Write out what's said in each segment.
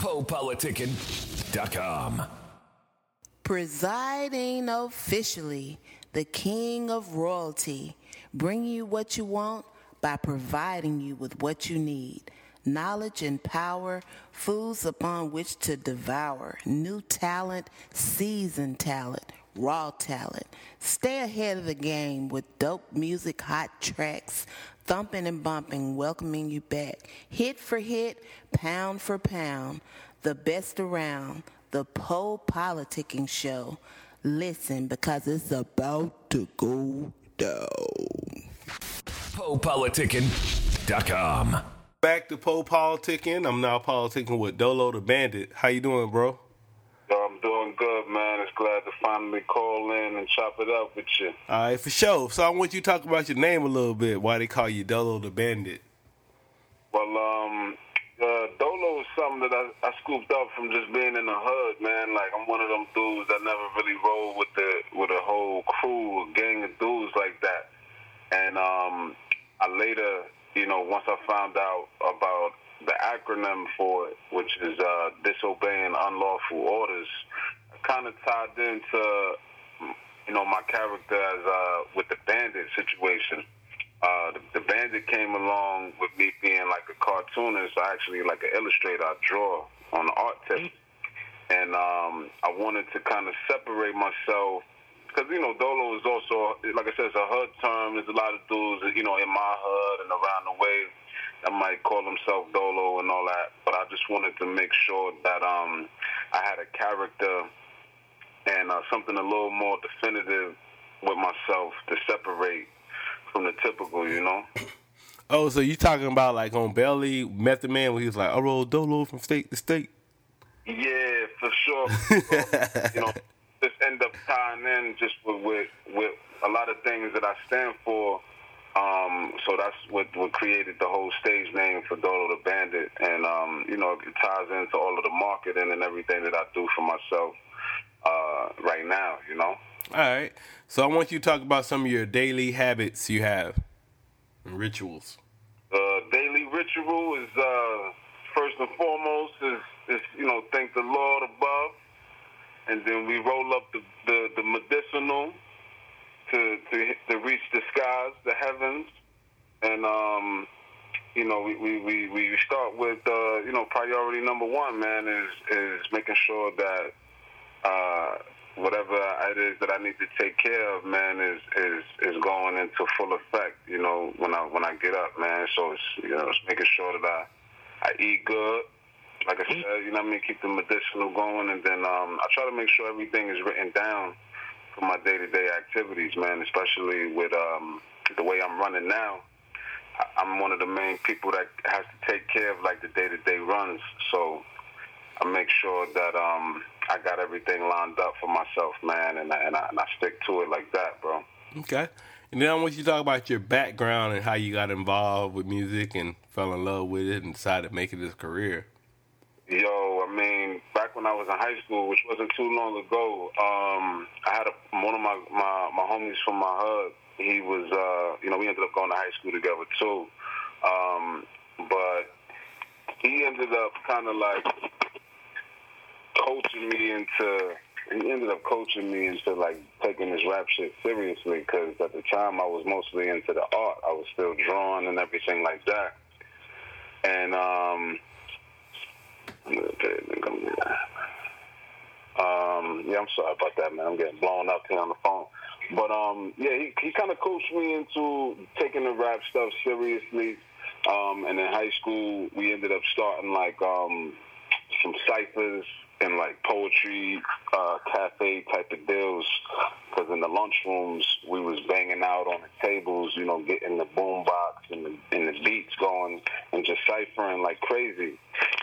PoePoliticking.com. Presiding officially, the king of royalty, bring you what you want by providing you with what you need. Knowledge and power, foods upon which to devour, new talent, seasoned talent, raw talent. Stay ahead of the game with dope music, hot tracks, thumping and bumping, welcoming you back. Hit for hit, pound for pound, the best around, the Poe Politicking Show. Listen because it's about to go down. PoePoliticking.com. Back to Poe Politicking. I'm now politicking with Dolo the Bandit. How you doing, bro? Doing good, man. It's glad to finally call in and chop it up with you. All right, for sure. So I want you to talk about your name a little bit. Why they call you Dolo the Bandit? Well, um, uh, Dolo is something that I, I scooped up from just being in the hood, man. Like I'm one of them dudes that never really rolled with the with a whole crew, a gang of dudes like that. And um, I later, you know, once I found out about the acronym for it, which is uh, disobeying unlawful orders, kind of tied into, you know, my character as uh, with the bandit situation. Uh, the, the bandit came along with me being like a cartoonist, actually like an illustrator. I draw on the art tip, and um, I wanted to kind of separate myself because you know Dolo is also like I said, it's a hood term. There's a lot of dudes, you know, in my hood and around the way that might call himself Dolo and all that. But I just wanted to make sure that um, I had a character and uh, something a little more definitive with myself to separate from the typical, you know. Oh, so you talking about like on Belly Method Man when he was like, I roll Dolo from state to state? Yeah, for sure. you know, just end up tying in just with, with with a lot of things that I stand for. Um, so that's what what created the whole stage name for Dolo the Bandit, and um, you know, it ties into all of the marketing and everything that I do for myself uh, right now. You know. All right. So I want you to talk about some of your daily habits you have and rituals. Uh, daily ritual is uh, first and foremost is, is you know thank the Lord above, and then we roll up the the, the medicinal to, to to reach the skies, the heavens, and um, you know we, we, we, we start with uh, you know priority number one, man, is is making sure that uh, whatever it is that I need to take care of, man, is is is going into full effect. You know, when I when I get up, man. So it's you know, it's making sure that I I eat good. Like I said, you know what I mean, keep the medicinal going, and then um, I try to make sure everything is written down for my day to day activities, man. Especially with um, the way I'm running now. I'm one of the main people that has to take care of like the day to day runs. So I make sure that um, I got everything lined up for myself, man, and I, and, I, and I stick to it like that, bro. Okay. And then I want you to talk about your background and how you got involved with music and fell in love with it and decided to make it his career. Yo, I mean, back when I was in high school, which wasn't too long ago, um, I had a, one of my, my my homies from my hood. He was, uh, you know, we ended up going to high school together too. Um, but he ended up kind of like coaching me into. He ended up coaching me into like taking this rap shit seriously because at the time I was mostly into the art. I was still drawing and everything like that. And um, um, yeah, I'm sorry about that, man. I'm getting blown up here on the phone. But um, yeah, he he kind of coached me into taking the rap stuff seriously. Um, and in high school, we ended up starting like um, some ciphers and like poetry uh, cafe type of deals. Because in the lunchrooms, we was banging out on the tables, you know, getting the boom box and the, and the beats going and just ciphering like crazy.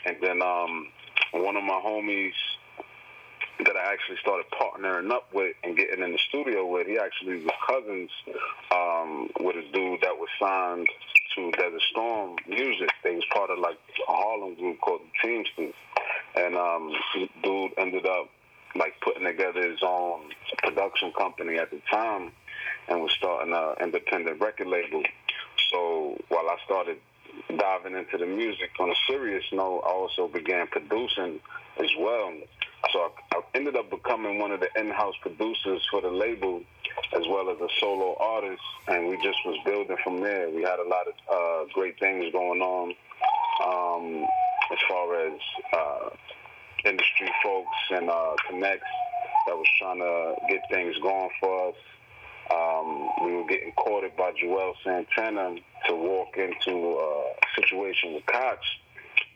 And then um, one of my homies that I actually started partnering up with and getting in the studio with, he actually was cousins um, with a dude that was signed to Desert Storm Music. They was part of like a Harlem group called the Teamsters. And um, dude ended up like putting together his own production company at the time and was starting an independent record label. So while I started diving into the music on a serious note, I also began producing as well. So I, ended up becoming one of the in-house producers for the label, as well as a solo artist, and we just was building from there. We had a lot of uh, great things going on um, as far as uh, industry folks and uh, connects that was trying to get things going for us. Um, we were getting courted by Juelz Santana to walk into a situation with Koch.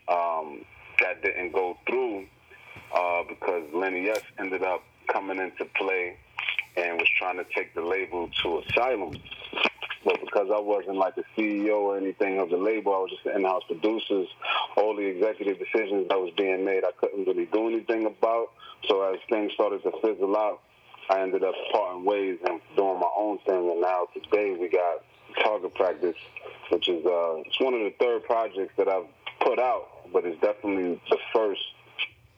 Um, that didn't go through uh, because Lenny S ended up coming into play and was trying to take the label to Asylum. Because I wasn't like the CEO or anything of the label, I was just the in-house producers. All the executive decisions that was being made, I couldn't really do anything about. So as things started to fizzle out, I ended up parting ways and doing my own thing. And now today we got Target Practice, which is uh, it's one of the third projects that I've put out, but it's definitely the first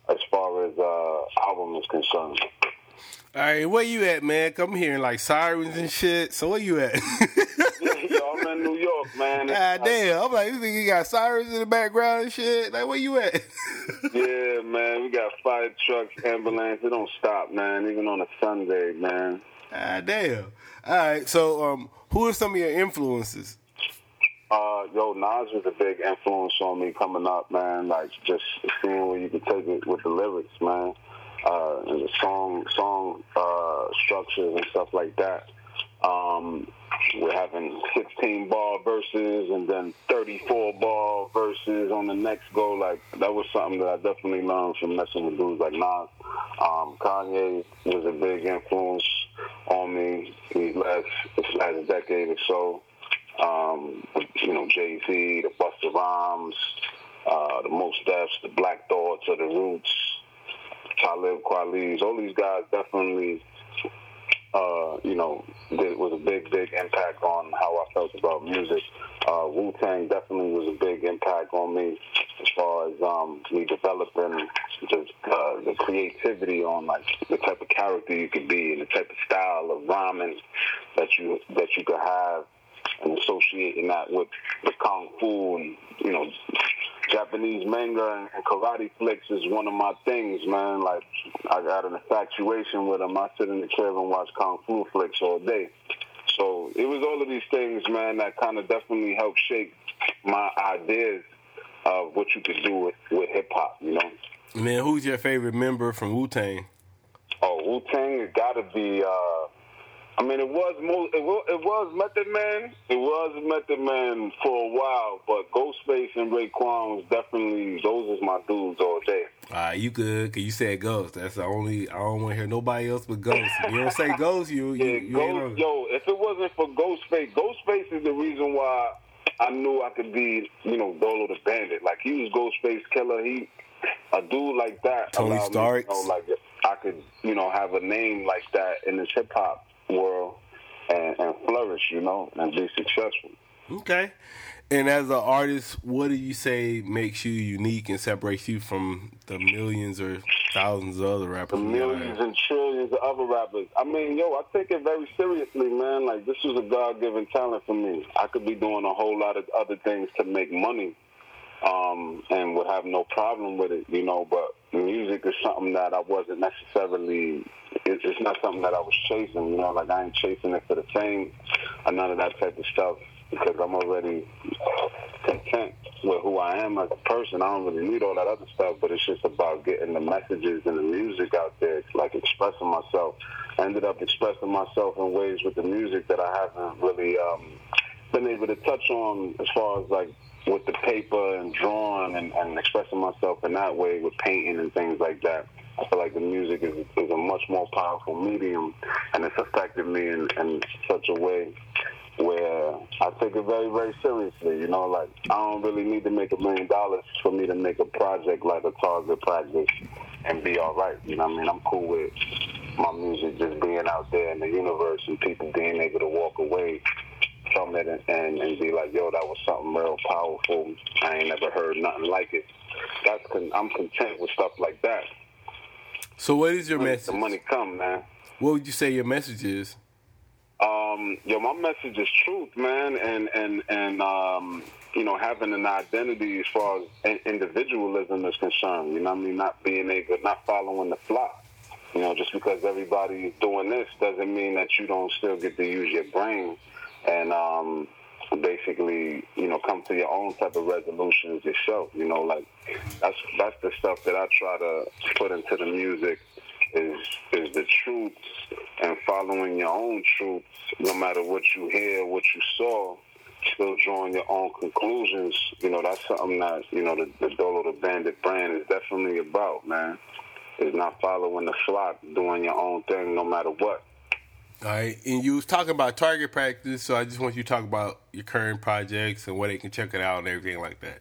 as far as uh, album is concerned. All right, where you at, man? Come here, and like sirens and shit. So where you at? Yo, I'm in New York, man. God damn! I'm like, you think you got sirens in the background and shit? Like, where you at? yeah, man. We got fire trucks, ambulance. It don't stop, man. Even on a Sunday, man. God damn! All right, so um, who are some of your influences? Uh, yo, Nas was a big influence on me coming up, man. Like just seeing where you can take it with the lyrics, man, uh, and the song song uh, structures and stuff like that. Um, we're having 16 ball verses and then 34 ball verses on the next go. Like that was something that I definitely learned from messing with dudes like Nas. Um, Kanye was a big influence on me these last this last decade or so. Um, you know, Jay Z, the Busta Rhymes, uh, the Mos Defs, the Black Thoughts, or the Roots, Talib Kweli's. All these guys definitely uh, you know, it was a big, big impact on how I felt about music. Uh, Wu Tang definitely was a big impact on me as far as um, me developing just uh, the creativity on like the type of character you could be and the type of style of rhyming that you that you could have and associating that with the kung fu and you know Japanese manga and karate flicks is one of my things, man. Like I got an infatuation with them. I sit in the crib and watch kung fu flicks all day. So it was all of these things, man, that kind of definitely helped shape my ideas of what you could do with, with hip hop, you know. Man, who's your favorite member from Wu Tang? Oh, Wu Tang, it got to be. Uh, I mean, it was mo- it was, it was Method Man. It was Method Man for a while, but Ghostface and Raekwon was definitely those is my dudes all day. All right, you good? Cause you said Ghost. That's the only. I don't want to hear nobody else but Ghost. You don't say Ghost, you you, Yeah, you Ghost, yo, if it wasn't for Ghostface, Ghostface is the reason why I knew I could be, you know, Dolo the Bandit. Like he was Ghostface Killah. He, a dude like that, Tony to Starks. know, like I could, you know, have a name like that in this hip hop world and, and flourish, you know, and be successful. Okay. And as an artist, what do you say makes you unique and separates you from the millions or thousands of other rappers? The millions and trillions of other rappers. I mean, yo, I take it very seriously, man. Like this was a God given talent for me. I could be doing a whole lot of other things to make money, um, and would have no problem with it, you know. But music is something that I wasn't necessarily. It's it's not something that I was chasing, you know. Like I ain't chasing it for the fame or none of that type of stuff because I'm already content with who I am as a person. I don't really need all that other stuff, but it's just about getting the messages and the music out there, like expressing myself. I ended up expressing myself in ways with the music that I haven't really um, been able to touch on as far as like with the paper and drawing and, and expressing myself in that way with painting and things like that. I feel like the music is, is a much more powerful medium, and it's affected me in, in such a way where I take it very, very seriously. You know, like I don't really need to make a million dollars for me to make a project like a Target Practice and be all right. You know what I mean? I'm cool with my music just being out there in the universe and people being able to walk away from it and, and, and be like, yo, that was something real powerful. I ain't never heard nothing like it. That's con- I'm content with stuff like that. So, what is your The message? money come, man. What would you say your message is? Um, yo, my message is truth, man, and and and um, you know, having an identity as far as individualism is concerned. You know, what I mean, not being able, not following the flock. You know, just because everybody's doing this doesn't mean that you don't still get to use your brain and um, basically, you know, come to your own type of resolutions yourself. You know, like that's that's the stuff that I try to put into the music is is the truths and following your own truths, no matter what you hear, what you saw, still drawing your own conclusions. You know, that's something that you know the, the Dolo the Bandit brand is definitely about, man. Is not following the flock, doing your own thing, no matter what. All right, and you was talking about target practice, so I just want you to talk about your current projects and where they can check it out and everything like that.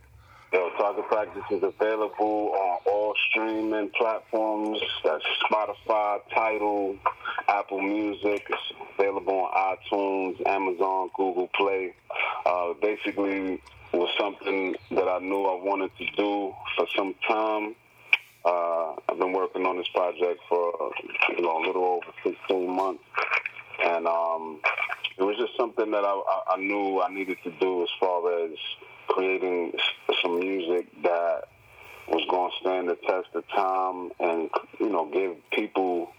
Yo, Target Practice is available on all streaming platforms. That's Spotify, Tidal, Apple Music. It's available on iTunes, Amazon, Google Play. Uh, basically, was something that I knew I wanted to do for some time. Uh, I've been working on this project for you know a little over 16 months, and um, it was just something that I, I knew I needed to do as far as creating some music that was going to stand the test of time and you know give people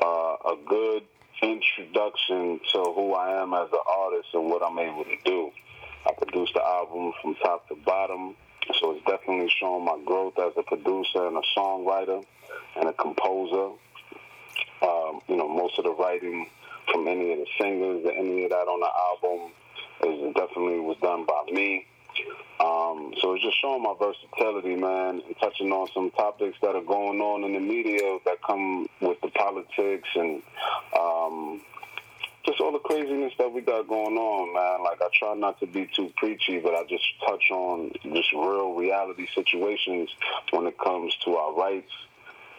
uh, a good introduction to who I am as an artist and what I'm able to do. I produced the album from top to bottom. So it's definitely showing my growth as a producer and a songwriter and a composer. Um, you know, most of the writing from any of the singers any of that on the album is definitely was done by me. Um, so it's just showing my versatility, man, and touching on some topics that are going on in the media that come with the politics and um, just all the craziness that we got going on, man. Like I try not to be too preachy, but I just touch on just real reality situations when it comes to our rights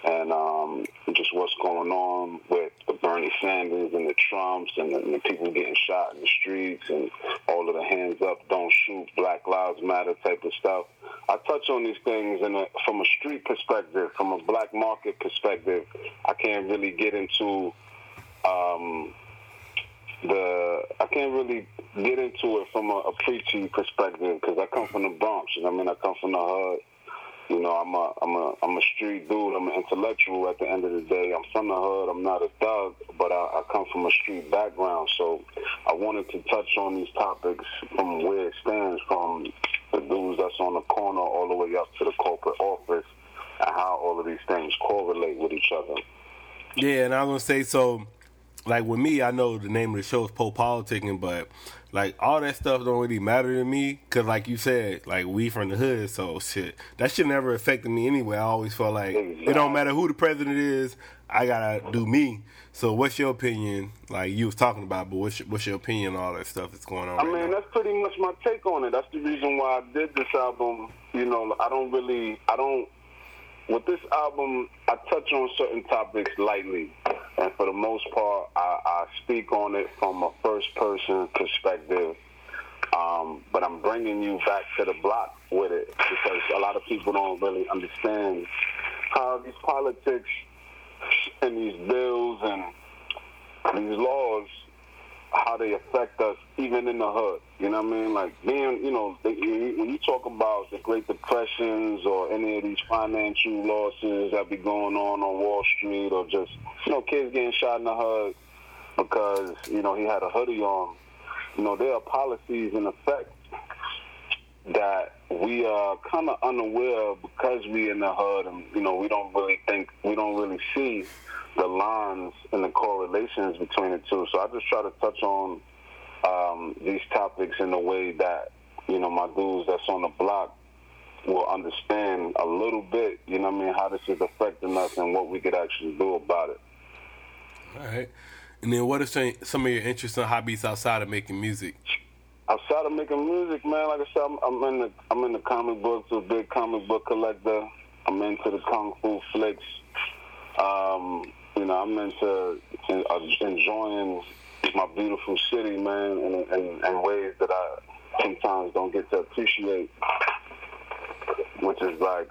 and um, just what's going on with the Bernie Sanders and the Trumps and the, and the, people getting shot in the streets and all of the hands up, don't shoot, Black Lives Matter type of stuff. I touch on these things in a, from a street perspective, from a black market perspective. I can't really get into um, the I can't really get into it from a, a preachy perspective because I come from the Bronx. You know I mean, I come from the hood. You know, I'm a I'm a I'm a street dude. I'm an intellectual. At the end of the day, I'm from the hood. I'm not a thug, but I, I come from a street background. So I wanted to touch on these topics from where it stands, from the dudes that's on the corner all the way up to the corporate office, and how all of these things correlate with each other. Yeah, and I was gonna say so like with me, I know the name of the show is Poe Politicking, but like all that stuff don't really matter to me because, like you said, like we from the hood, so shit that shit never affected me anyway. I always felt like it don't matter who the president is, I gotta do me. So, what's your opinion? Like you was talking about, but what's your, what's your opinion on all that stuff that's going on? I right mean, now? that's pretty much my take on it. That's the reason why I did this album. You know, I don't really, I don't with this album, I touch on certain topics lightly, and for the most part, I, I speak on it from a first-person perspective. Um, but I'm bringing you back to the block with it because a lot of people don't really understand how these politics and these bills and these laws how they affect us even in the hood. You know what I mean? Like being, you know, when you talk about the Great Depressions or any of these financial losses that be going on on Wall Street or just, you know, kids getting shot in the hood because, you know, he had a hoodie on. You know, there are policies in effect that we are kind of unaware of because we in the hood and, you know, we don't really think, we don't really see the lines and the correlations between the two. So I just try to touch on um, these topics in a way that you know my dudes that's on the block will understand a little bit. You know what I mean? How this is affecting us and what we could actually do about it. All right. And then, what are some, of your interests and hobbies outside of making music? Outside of making music, man, like I said, I'm, I'm in the I'm in the comic books, a big comic book collector. I'm into the kung fu flicks. Um, you know, I'm into uh, enjoying my beautiful city, man, in, in, in ways that I sometimes don't get to appreciate, which is like,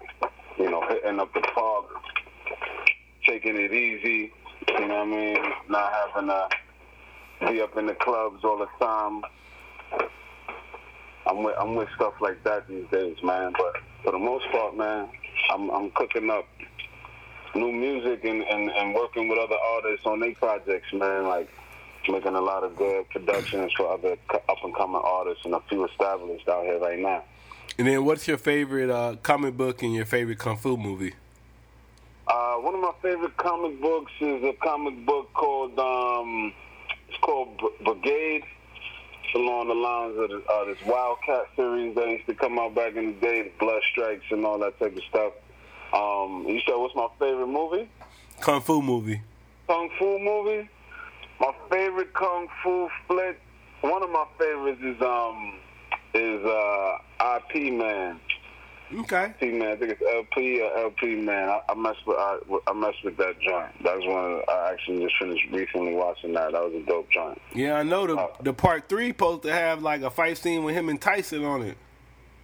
you know, hitting up the park, taking it easy, you know what I mean, not having to be up in the clubs all the time. I'm with I'm with stuff like that these days, man. But for the most part, man, I'm I'm cooking up new music and, and, and working with other artists on their projects, man. Like making a lot of good productions for other up and coming artists and a few established out here right now. And then, what's your favorite uh, comic book and your favorite kung fu movie? Uh, one of my favorite comic books is a comic book called um, it's called B- Brigade. It's along the lines of the, uh, this Wildcat series that used to come out back in the day, the Blood Strikes and all that type of stuff. Um, you said what's my favorite movie? Kung fu movie. Kung Fu movie. My favorite Kung Fu flick. One of my favorites is um is uh IP Man. Okay. P man, I think it's LP or LP man. I, I mess with I, I mess with that joint. That's one I actually just finished recently watching that. That was a dope joint. Yeah, I know the Uh, the part three supposed to have like a fight scene with him and Tyson on it.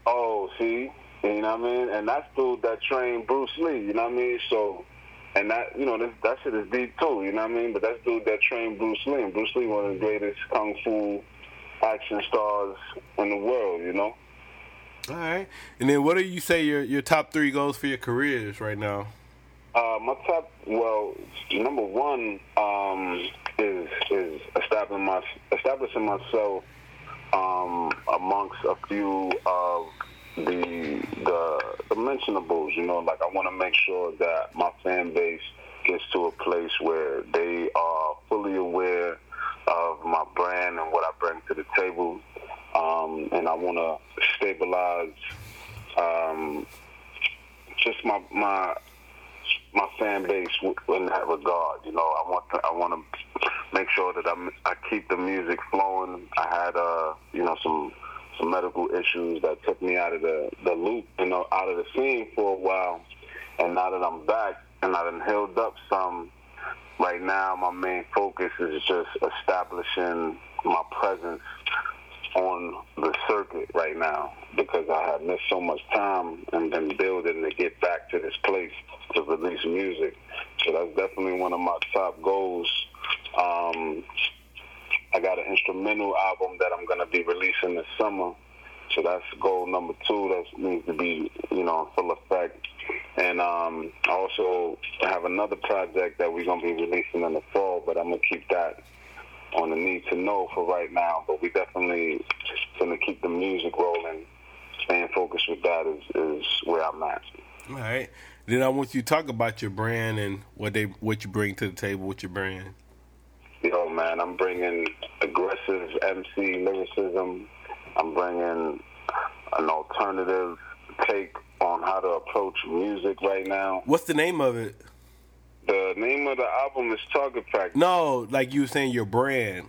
Oh, see, you know what I mean? And that's dude that trained Bruce Lee. You know what I mean? So, and that you know that, that shit is deep too. You know what I mean? But that's dude that trained Bruce Lee. And Bruce Lee, one of the greatest kung fu action stars in the world. You know. All right. And then, what do you say your your top three goals for your careers right now? Uh, my top, well, number one um, is is establishing my establishing myself um, amongst a few of the the the mentionables. You know, like I want to make sure that my fan base gets to a place where they are fully aware of my brand and what I bring to the table, um, and I want to stabilize um, just my my my fan base in that regard. You know, I want to, I want to make sure that I'm, I keep the music flowing. I had uh, you know some some medical issues that took me out of the the loop, you know, out of the scene for a while. And now that I'm back and I done healed up some, right now my main focus is just establishing my presence on the circuit right now because I have missed so much time and been building to get back to this place to release music. So that's definitely one of my top goals. Um, I got an instrumental album that I'm to be releasing this summer. So that's goal number two that needs to be, you know, full effect. And um, I also have another project that we're to be releasing in the fall, but I'm to keep that on the need to know for right now. But we definitely to keep the music rolling. Staying focused with that is, is where I'm at. All right. Then I want you to talk about your brand and what they what you bring to the table with your brand. Man, I'm bringing aggressive MC lyricism. I'm bringing an alternative take on how to approach music right now. What's the name of it? The name of the album is Target Practice. No, like you were saying your brand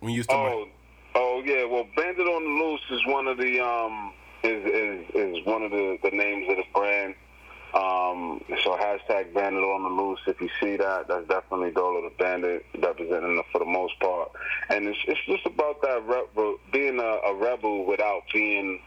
when you talking Oh, oh yeah. Well, Bandit on the Loose is one of the um is is is one of the the names of the brand. Um, so hashtag Bandit on the Loose. If you see that, that's definitely Dolo the Bandit representing it for the most part. And it's it's just about that rebel, being a, a rebel without being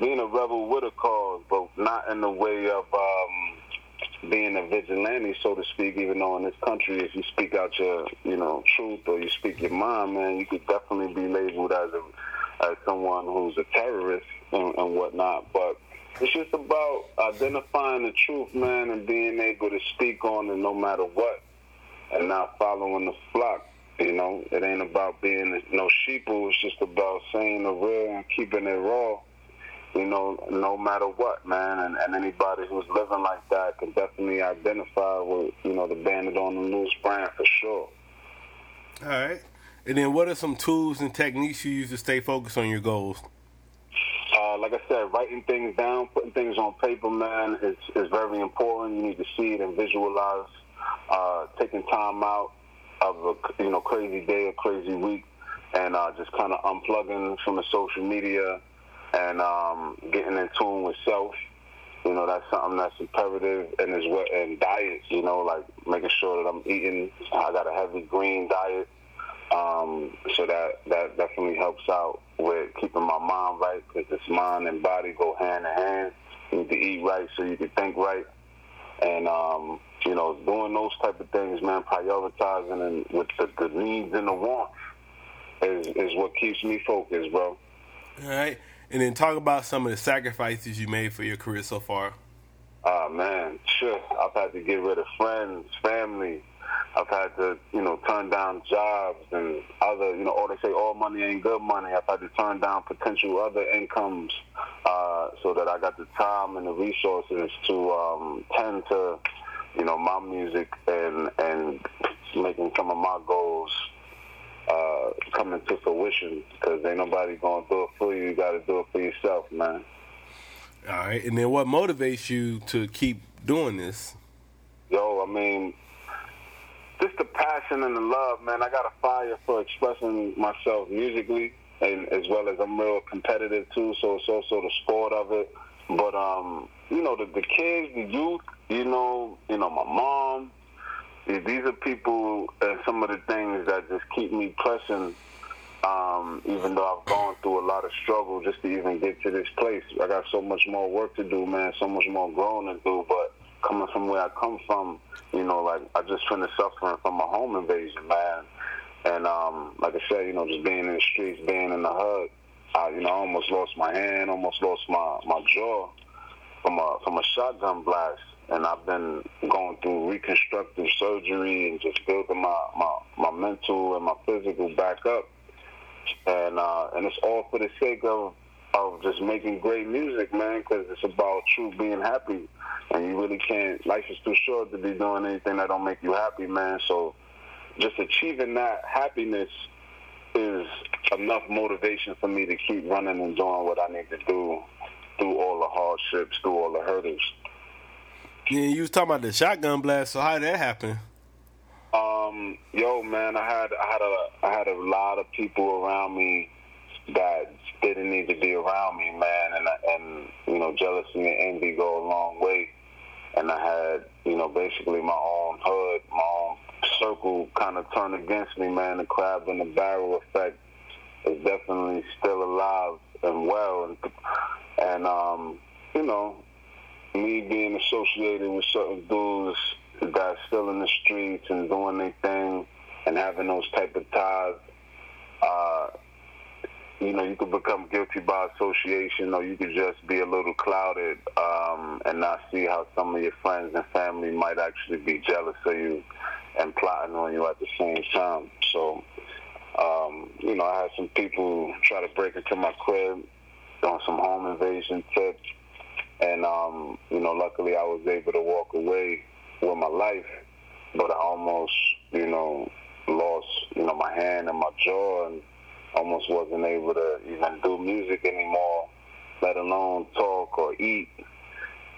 being a rebel with a cause, but not in the way of um, being a vigilante, so to speak. Even though in this country, if you speak out your you know truth or you speak your mind, man, you could definitely be labeled as a as someone who's a terrorist and, and whatnot. But it's just about identifying the truth, man, and being able to speak on it no matter what, and not following the flock. You know, it ain't about being no sheeple. It's just about saying the real and keeping it raw. You know, no matter what, man. And, and anybody who's living like that can definitely identify with, you know, the Bandit on the Loose brand for sure. All right. And then what are some tools and techniques you use to stay focused on your goals? Uh, like I said, writing things down, putting things on paper, man, is, is very important. You need to see it and visualize. Uh, taking time out of a you know crazy day or crazy week, and uh, just kind of unplugging from the social media and um, getting in tune with self. You know, that's something that's imperative, and as well, and diets. You know, like making sure that I'm eating. I got a heavy green diet, um, so that that definitely helps out with keeping my mind right because this mind and body go hand in hand. You need to eat right so you can think right, and um, you know, doing those type of things, man, prioritizing and with the, the needs and the wants is is what keeps me focused, bro. All right, and then talk about some of the sacrifices you made for your career so far. Ah man, sure. I've had to get rid of friends, family. I've had to, you know, turn down jobs and other, you know, or they say all money ain't good money. I've had to turn down potential other incomes uh, so that I got the time and the resources to um, tend to, you know, my music and and making some of my goals uh, coming to fruition. Because ain't nobody gonna do it for you. You got to do it for yourself, man. All right, and then what motivates you to keep doing this? Yo, I mean, just the passion and the love, man. I got a fire for expressing myself musically, and as well as I'm real competitive too. So it's also the sport of it. But um, you know, the, the kids, the youth, you know, you know, my mom. These are people and some of the things that just keep me pressing um, even though I've gone through a lot of struggle just to even get to this place. I got so much more work to do, man, so much more growing to do. But coming from where I come from, you know, like I just finished suffering from a home invasion, man. And um, like I said, you know, just being in the streets, being in the hood, I, you know, I almost lost my hand, almost lost my, my jaw from a from a shotgun blast. And I've been going through reconstructive surgery and just building my, my, my mental and my physical back up and uh, and it's all for the sake of of just making great music, man. Because it's about you being happy, and you really can't. Life is too short to be doing anything that don't make you happy, man. So just achieving that happiness is enough motivation for me to keep running and doing what I need to do through all the hardships, through all the hurdles. Yeah, you was talking about the shotgun blast. So how did that happen? Um, yo, man, I had I had a I had a lot of people around me that didn't need to be around me, man, and and you know, jealousy and envy go a long way. And I had, you know, basically my own hood, my own circle kind of turn against me, man. The crab in the barrel effect is definitely still alive and well, and and um, you know, me being associated with certain dudes that's still in the streets and doing their thing and having those type of ties, you know, you could become guilty by association or you could just be a little clouded um, and not see how some of your friends and family might actually be jealous of you and plotting on you at the same time. So, um, you know, I had some people try to break into my crib on some home invasion tips. And, um, you know, luckily I was able to walk away with my life, but I almost, you know, lost, you know, my hand and my jaw and almost wasn't able to even do music anymore, let alone talk or eat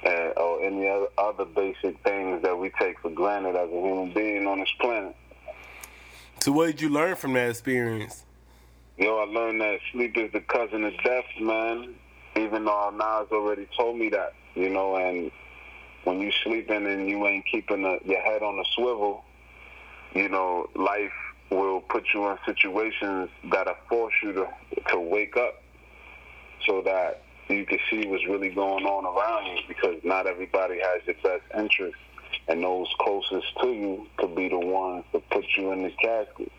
uh, or any other, other basic things that we take for granted as a human being on this planet. So what did you learn from that experience? Yo, I learned that sleep is the cousin of death, man. Even though our Nas already told me that, you know, and when you sleeping and you ain't keeping the, your head on the swivel, you know, life will put you in situations that will force you to to wake up so that you can see what's really going on around you because not everybody has your best interest and those closest to you could be the ones to put you in the casket.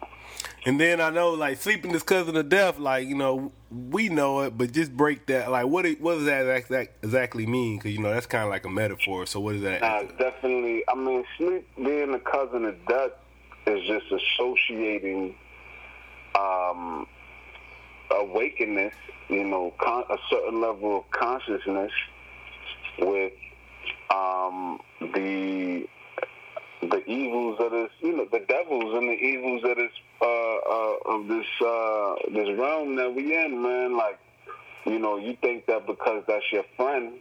And then I know like sleeping is cousin of death. Like you know we know it, but just break that. Like what it, what does that exactly mean? Because you know that's kind of like a metaphor. So what is that? Nah, definitely. I mean, sleep being a cousin of death is just associating um, awakeness. You know, con- a certain level of consciousness with um, the the evils that is, you know, the devils and the evils that is uh, uh, of this, uh, this realm that we in, man. Like, you know, you think that because that's your friend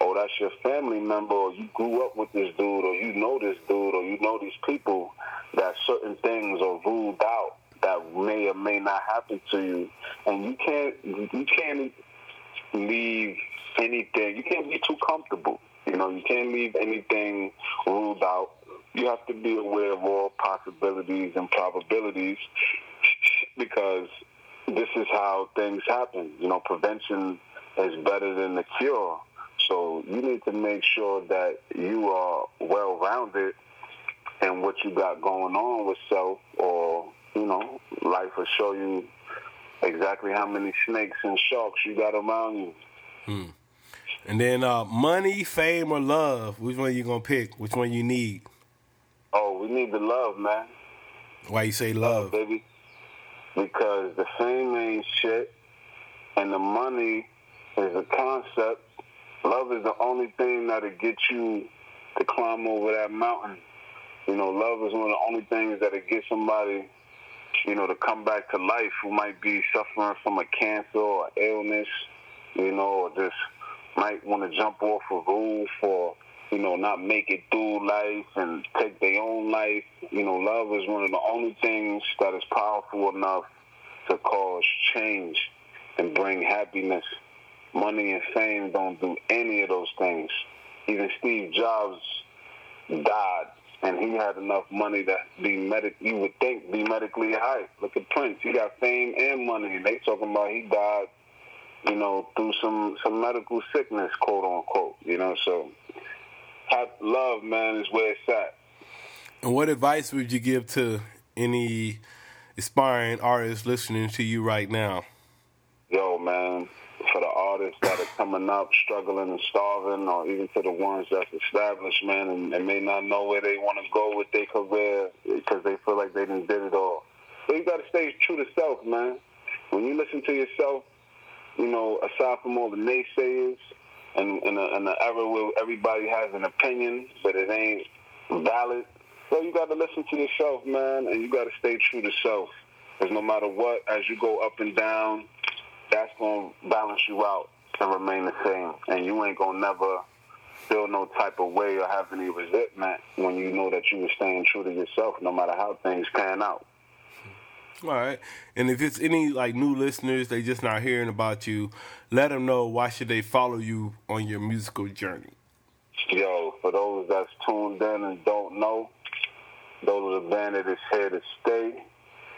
or that's your family member or you grew up with this dude or you know this dude or you know these people that certain things are ruled out that may or may not happen to you. And you can't, you can't leave anything, you can't be too comfortable. You know, you can't leave anything ruled out you have to be aware of all possibilities and probabilities because this is how things happen. You know, prevention is better than the cure. So you need to make sure that you are well rounded in what you got going on with self or, you know, life will show you exactly how many snakes and sharks you got around you. And then uh, money, fame, or love. Which one you gonna pick? Which one you need? Oh, we need the love, man. Why you say love? baby. Because the fame ain't shit, and the money is a concept. Love is the only thing that'll get you to climb over that mountain. You know, love is one of the only things that'll get somebody, you know, to come back to life who might be suffering from a cancer or illness, you know, or just might want to jump off a roof or, you know, not make it through life and take their own life. You know, love is one of the only things that is powerful enough to cause change and bring happiness. Money and fame don't do any of those things. Even Steve Jobs died, and he had enough money to be medic. You would think be medically high. Look at Prince; he got fame and money, and they talking about he died, you know, through some some medical sickness, quote unquote. You know, so have love, man, is where it's at. And what advice would you give to any aspiring artists listening to you right now? Yo, man, for the artists that are coming up, struggling and starving, or even to the ones that's established, man, and, and may not know where they want to go with their career because they feel like they didn't did it all. So you got to stay true to self, man. When you listen to yourself, you know, aside from all the naysayers and in a, in a era where everybody has an opinion, but it ain't valid, so you got to listen to yourself, man, and you got to stay true to self. Because no matter what, as you go up and down, that's going to balance you out and remain the same. And you ain't going to never feel no type of way or have any resentment when you know that you were staying true to yourself no matter how things pan out. All right. And if it's any like new listeners, they just not hearing about you, let them know why should they follow you on your musical journey. Yo, for those that's tuned in and don't know, Dolo the Bandit is here to stay.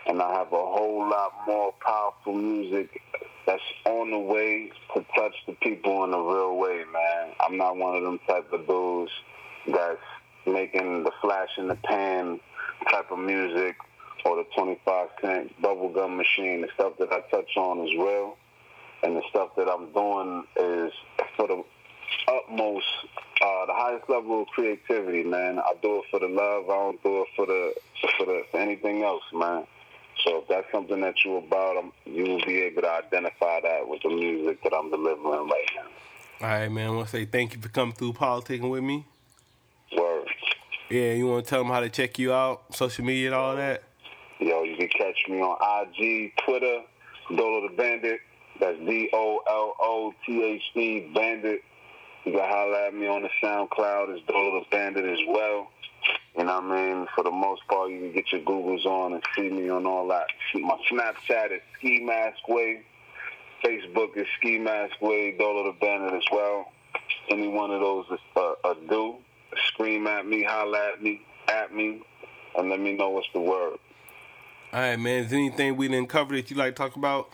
And I have a whole lot more powerful music that's on the way to touch the people in a real way, man. I'm not one of them type of dudes that's making the flash in the pan type of music or the 25 cent bubblegum machine. The stuff that I touch on is real. And the stuff that I'm doing is for the utmost, uh, the highest level of creativity, man. I do it for the love. I don't do it for the for the for anything else, man. So if that's something that you're about, you will be able to identify that with the music that I'm delivering right now. All right, man. I want to say thank you for coming through politicking with me. Word. Yeah, you want to tell them how to check you out, social media and all that? Yo, you can catch me on IG, Twitter, Dolo the Bandit. That's D O L O T H D Bandit. You can holler at me on the SoundCloud. It's Dolo the Bandit as well. You know what I mean? For the most part, you can get your Googles on and see me on all that. My Snapchat is Ski Mask Way. Facebook is Ski Mask Way, Dolo the Bandit as well. Any one of those is uh, a do. Scream at me, holler at me, at me, and let me know what's the word. All right, man. Is anything we didn't cover that you like to talk about?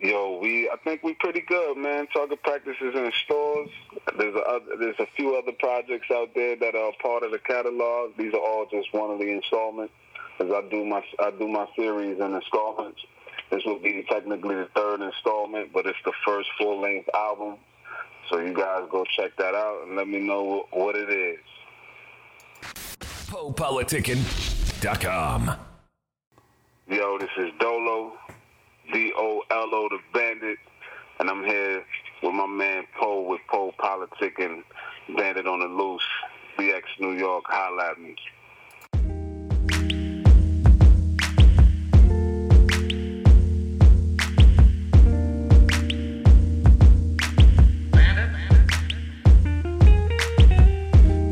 Yo, we I think we pretty good, man. Target practices in stores. There's a other, there's a few other projects out there that are part of the catalog. These are all just one of the installments. As I do my I do my series in installments. This will be technically the third installment, but it's the first full length album. So you guys go check that out and let me know what it is. PoePoliticking.com. Yo, this is Dolo, D O L O the Bandit, and I'm here with my man Poe with Poe Politic and Bandit on the Loose, BX New York. Holla at me.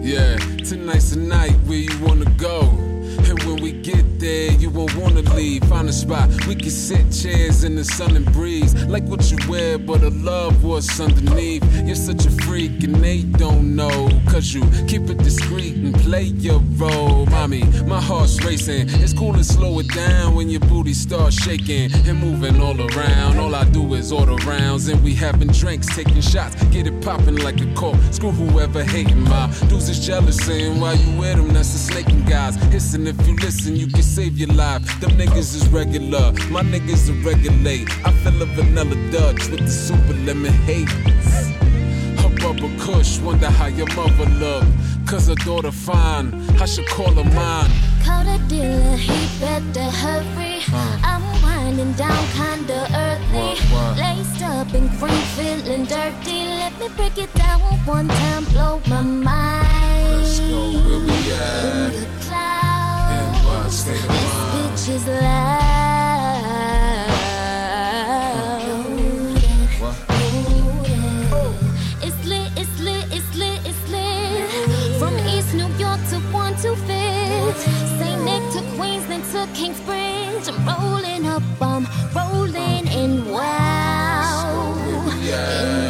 Yeah, tonight's the night where you wanna go. And when we get there, you won't wanna leave. Find a spot we can sit chairs in the sun and breeze. Like what you wear, but a love what's underneath. You're such a freak and they don't know. Cause you keep it discreet and play your role. Mommy, my heart's racing. It's cool to slow it down when your booty starts shaking and moving all around. All I do is order rounds and we having drinks, taking shots. Get it popping like a cork. Screw whoever hating. My dudes is jealous and while you with them, that's the snaking guys. Hissing if you listen, you can save your life. Them niggas is regular, my niggas are regulate. I feel a vanilla Dutch with the super lemon haze. Her bubble kush, wonder how your mother look. Cause her daughter fine, I should call her mine. Call the dealer, he better hurry. I'm winding down, kinda earthly. What, what? Laced up and green, feeling dirty. Let me break it down one time, blow my mind. Let's go where we at. This bitch is loud. What? It's lit, it's lit, it's lit, it's lit. From East New York to 125th. St. Nick to Queens, then to Kingsbridge. I'm rolling up, I'm rolling in wow. In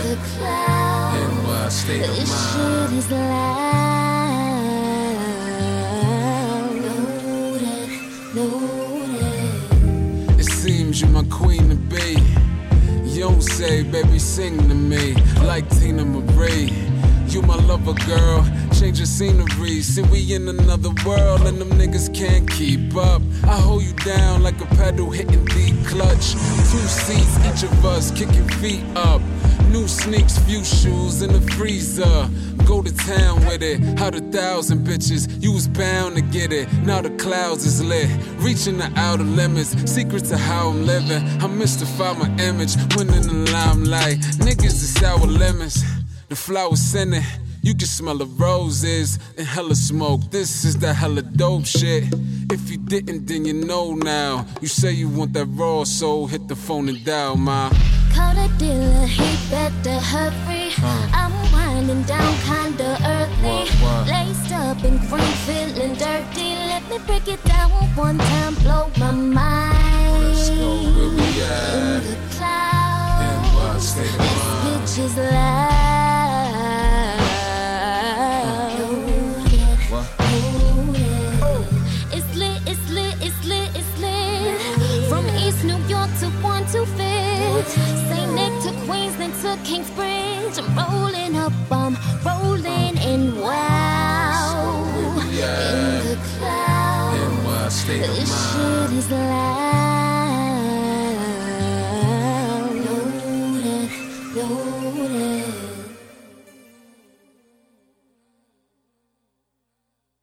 the clouds. In what state of This shit is loud. Say, baby, sing to me like Teena Marie. You my lover, girl. Change the scenery. See, we in another world and them niggas can't keep up. I hold you down like a pedal hitting the clutch. Two seats, each of us kicking feet up. New sneaks, few shoes in the freezer. Go to town with it. Out a thousand bitches, you was bound to get it. Now the clouds is lit, reaching the outer limits. Secrets of how I'm living. I mystify my image when in the limelight. Niggas is sour lemons, the flowers scented. You can smell the roses and hella smoke. This is the hella dope shit. If you didn't, then you know now. You say you want that raw soul, hit the phone and dial my. Call the dealer, he better hurry. I'm winding down, kinda earthly. Laced up and green, feeling dirty. Let me break it down one time, blow my mind. Let's go where we In the clouds. In what state of This bitch is loud. Loaded, What? loaded. It's lit, it's lit, it's lit, it's lit. From East New York to 125th. St. Nick to Queens, then to Kingsbridge. I'm rolling is loud. Loaded, loaded.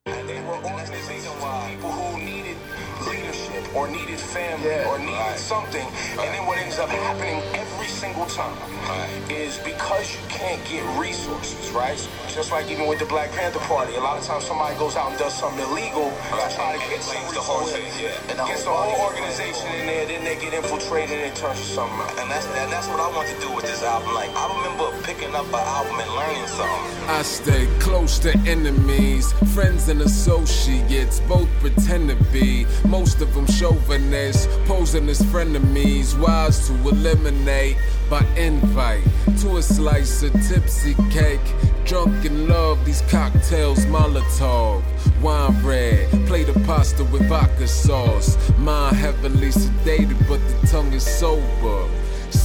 They were organization people who needed leadership or needed family or needed something. And then what ends up happening every single time is because you can't get resources, right? Just like even with the Black Panther Party, a lot of times somebody goes out and does something illegal to try to get some the whole resources. thing, yeah. And gets the whole organization in there, then they get infiltrated and it turns to something. And that's and that's what I want to do with this album. Like I remember picking up an album and learning something. I stay close to enemies, friends and associates, both pretend to be. Most of them chauvinists, posing as frenemies, wise to eliminate by invite to a slice of tipsy cake. Drunk in love, these cocktails Molotov. Wine red, plate of pasta with vodka sauce. Mind heavily sedated, but the tongue is sober.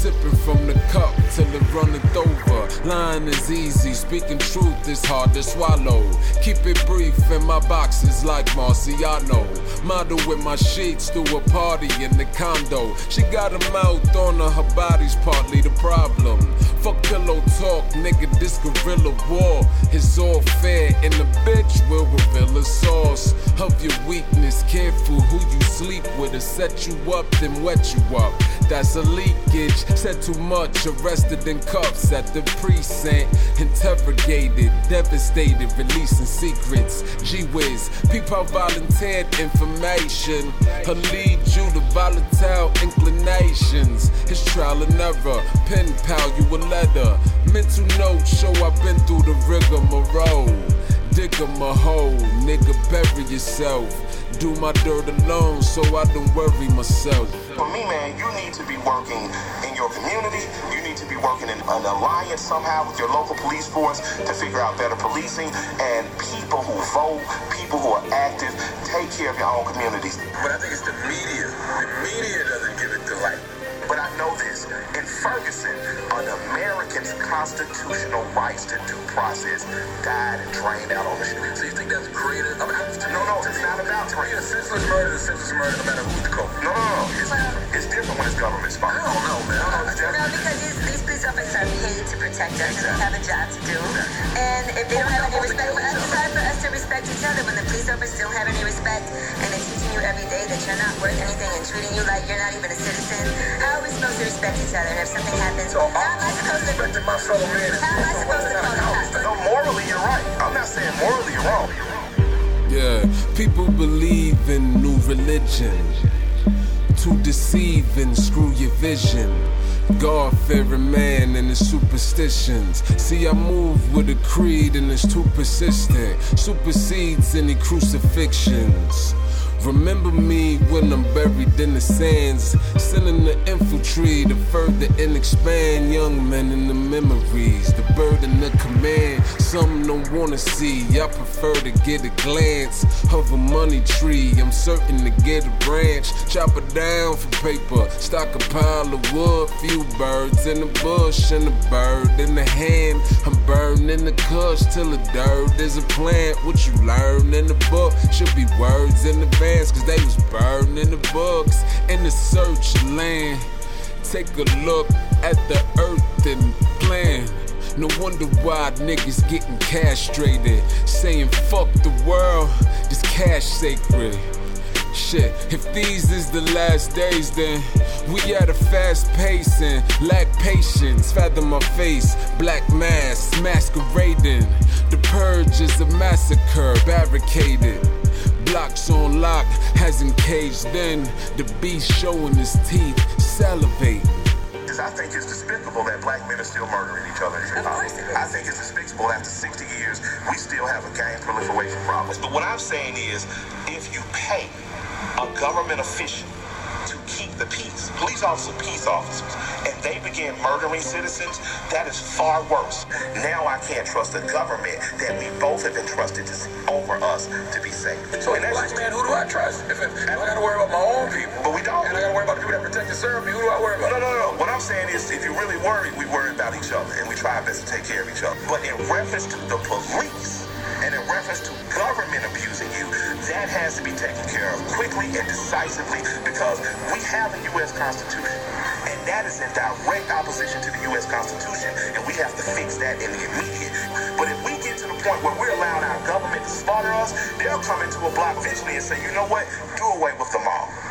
Sipping from the cup till it runneth over. Lying is easy, speaking truth is hard to swallow. Keep it brief in my boxes like Marciano. Model with my sheets through a party in the condo. She got a mouth on her, her body's partly the problem. Fuck pillow talk, nigga, this guerrilla war is all fair, and the bitch will reveal the source of your weakness. Careful who you sleep with, to set you up, then wet you up. That's a leakage. Said too much, arrested in cuffs at the precinct. Interrogated, devastated, releasing secrets. Gee whiz, people volunteered information. Her lead you to volatile inclinations. His trial and error, pen pal, you a letter. Mental note show I've been through the rigmarole. Dig a hole, nigga, bury yourself. Do my dirt alone so I don't worry myself. For me, man, you need to be working in your community. You need to be working in an alliance somehow with your local police force to figure out better policing. And people who vote, people who are active, take care of your own communities. But I think it's the media. The media doesn't give it the light. But I know this. In Ferguson, an American's constitutional rights to due process died and drained out on the streets. So you think that's greater? I mean, I- No, no, it's not about different. Yeah, senseless murder is senseless murder no matter who's the culprit. No, no, no. It's, well, it's different when it's government sponsored. I don't know, man. I don't know. No, because these, these police officers are paid to protect us and they have a job to do. And if they don't have any respect for us, it's hard for us to respect each other when the police officers don't have any respect and they're teaching you every day that you're not worth anything and treating you like you're not even a citizen. How are we supposed to respect each other if something happens? So how am I supposed to respect my fellow man? How am I supposed to call No, morally you're right. I'm not saying morally you're wrong. Yeah, people believe in new religion to deceive and screw your vision. God fearing man and his superstitions. See, I move with a creed and it's too persistent. Supersedes any crucifixions. Remember me when I'm buried in the sands. Sending the infantry to further and expand young men in the memories. The burden of command, some don't wanna see. I prefer to get a glance of a money tree. I'm certain to get a branch, chop it down for paper. Stock a pile of wood, few birds in the bush, and a bird in the hand. I'm burning the cuss till the dirt is a plant. What you learn in the book should be words in the van cause they was burning the books in the search land. Take a look at the earth and plan. No wonder why niggas getting castrated. Saying fuck the world, this cash sacred. Shit, if these is the last days, then we at a fast pace and lack patience. Fathom my face, black mask masquerading. The purge is a massacre, barricaded blocks on lock, hasn't caged in. The beast showing his teeth, salivating. I think it's despicable that black men are still murdering each other in Chicago. I think it's despicable after 60 years, we still have a gang proliferation problem. But what I'm saying is, if you pay a government official to keep the peace, police officers, peace officers, and they begin murdering citizens, that is far worse. Now I can't trust the government that we both have entrusted to, over us to be safe. So, as black man, who do I trust? If, if, if I got to worry about my own people, but we don't, and I got to worry about the people that protect and serve me, who do I worry about? No, no, no. What I'm saying is, if you're really worry, we worry about each other, and we try our best to take care of each other. But in reference to the police, and in reference to government abusing you, that has to be taken care of quickly and decisively because we have a U.S. Constitution. And that is in direct opposition to the U.S. Constitution, and we have to fix that in the immediate. But if we get to the point where we're allowing our government to slaughter us, they'll come into a block eventually and say, you know what, do away with them all.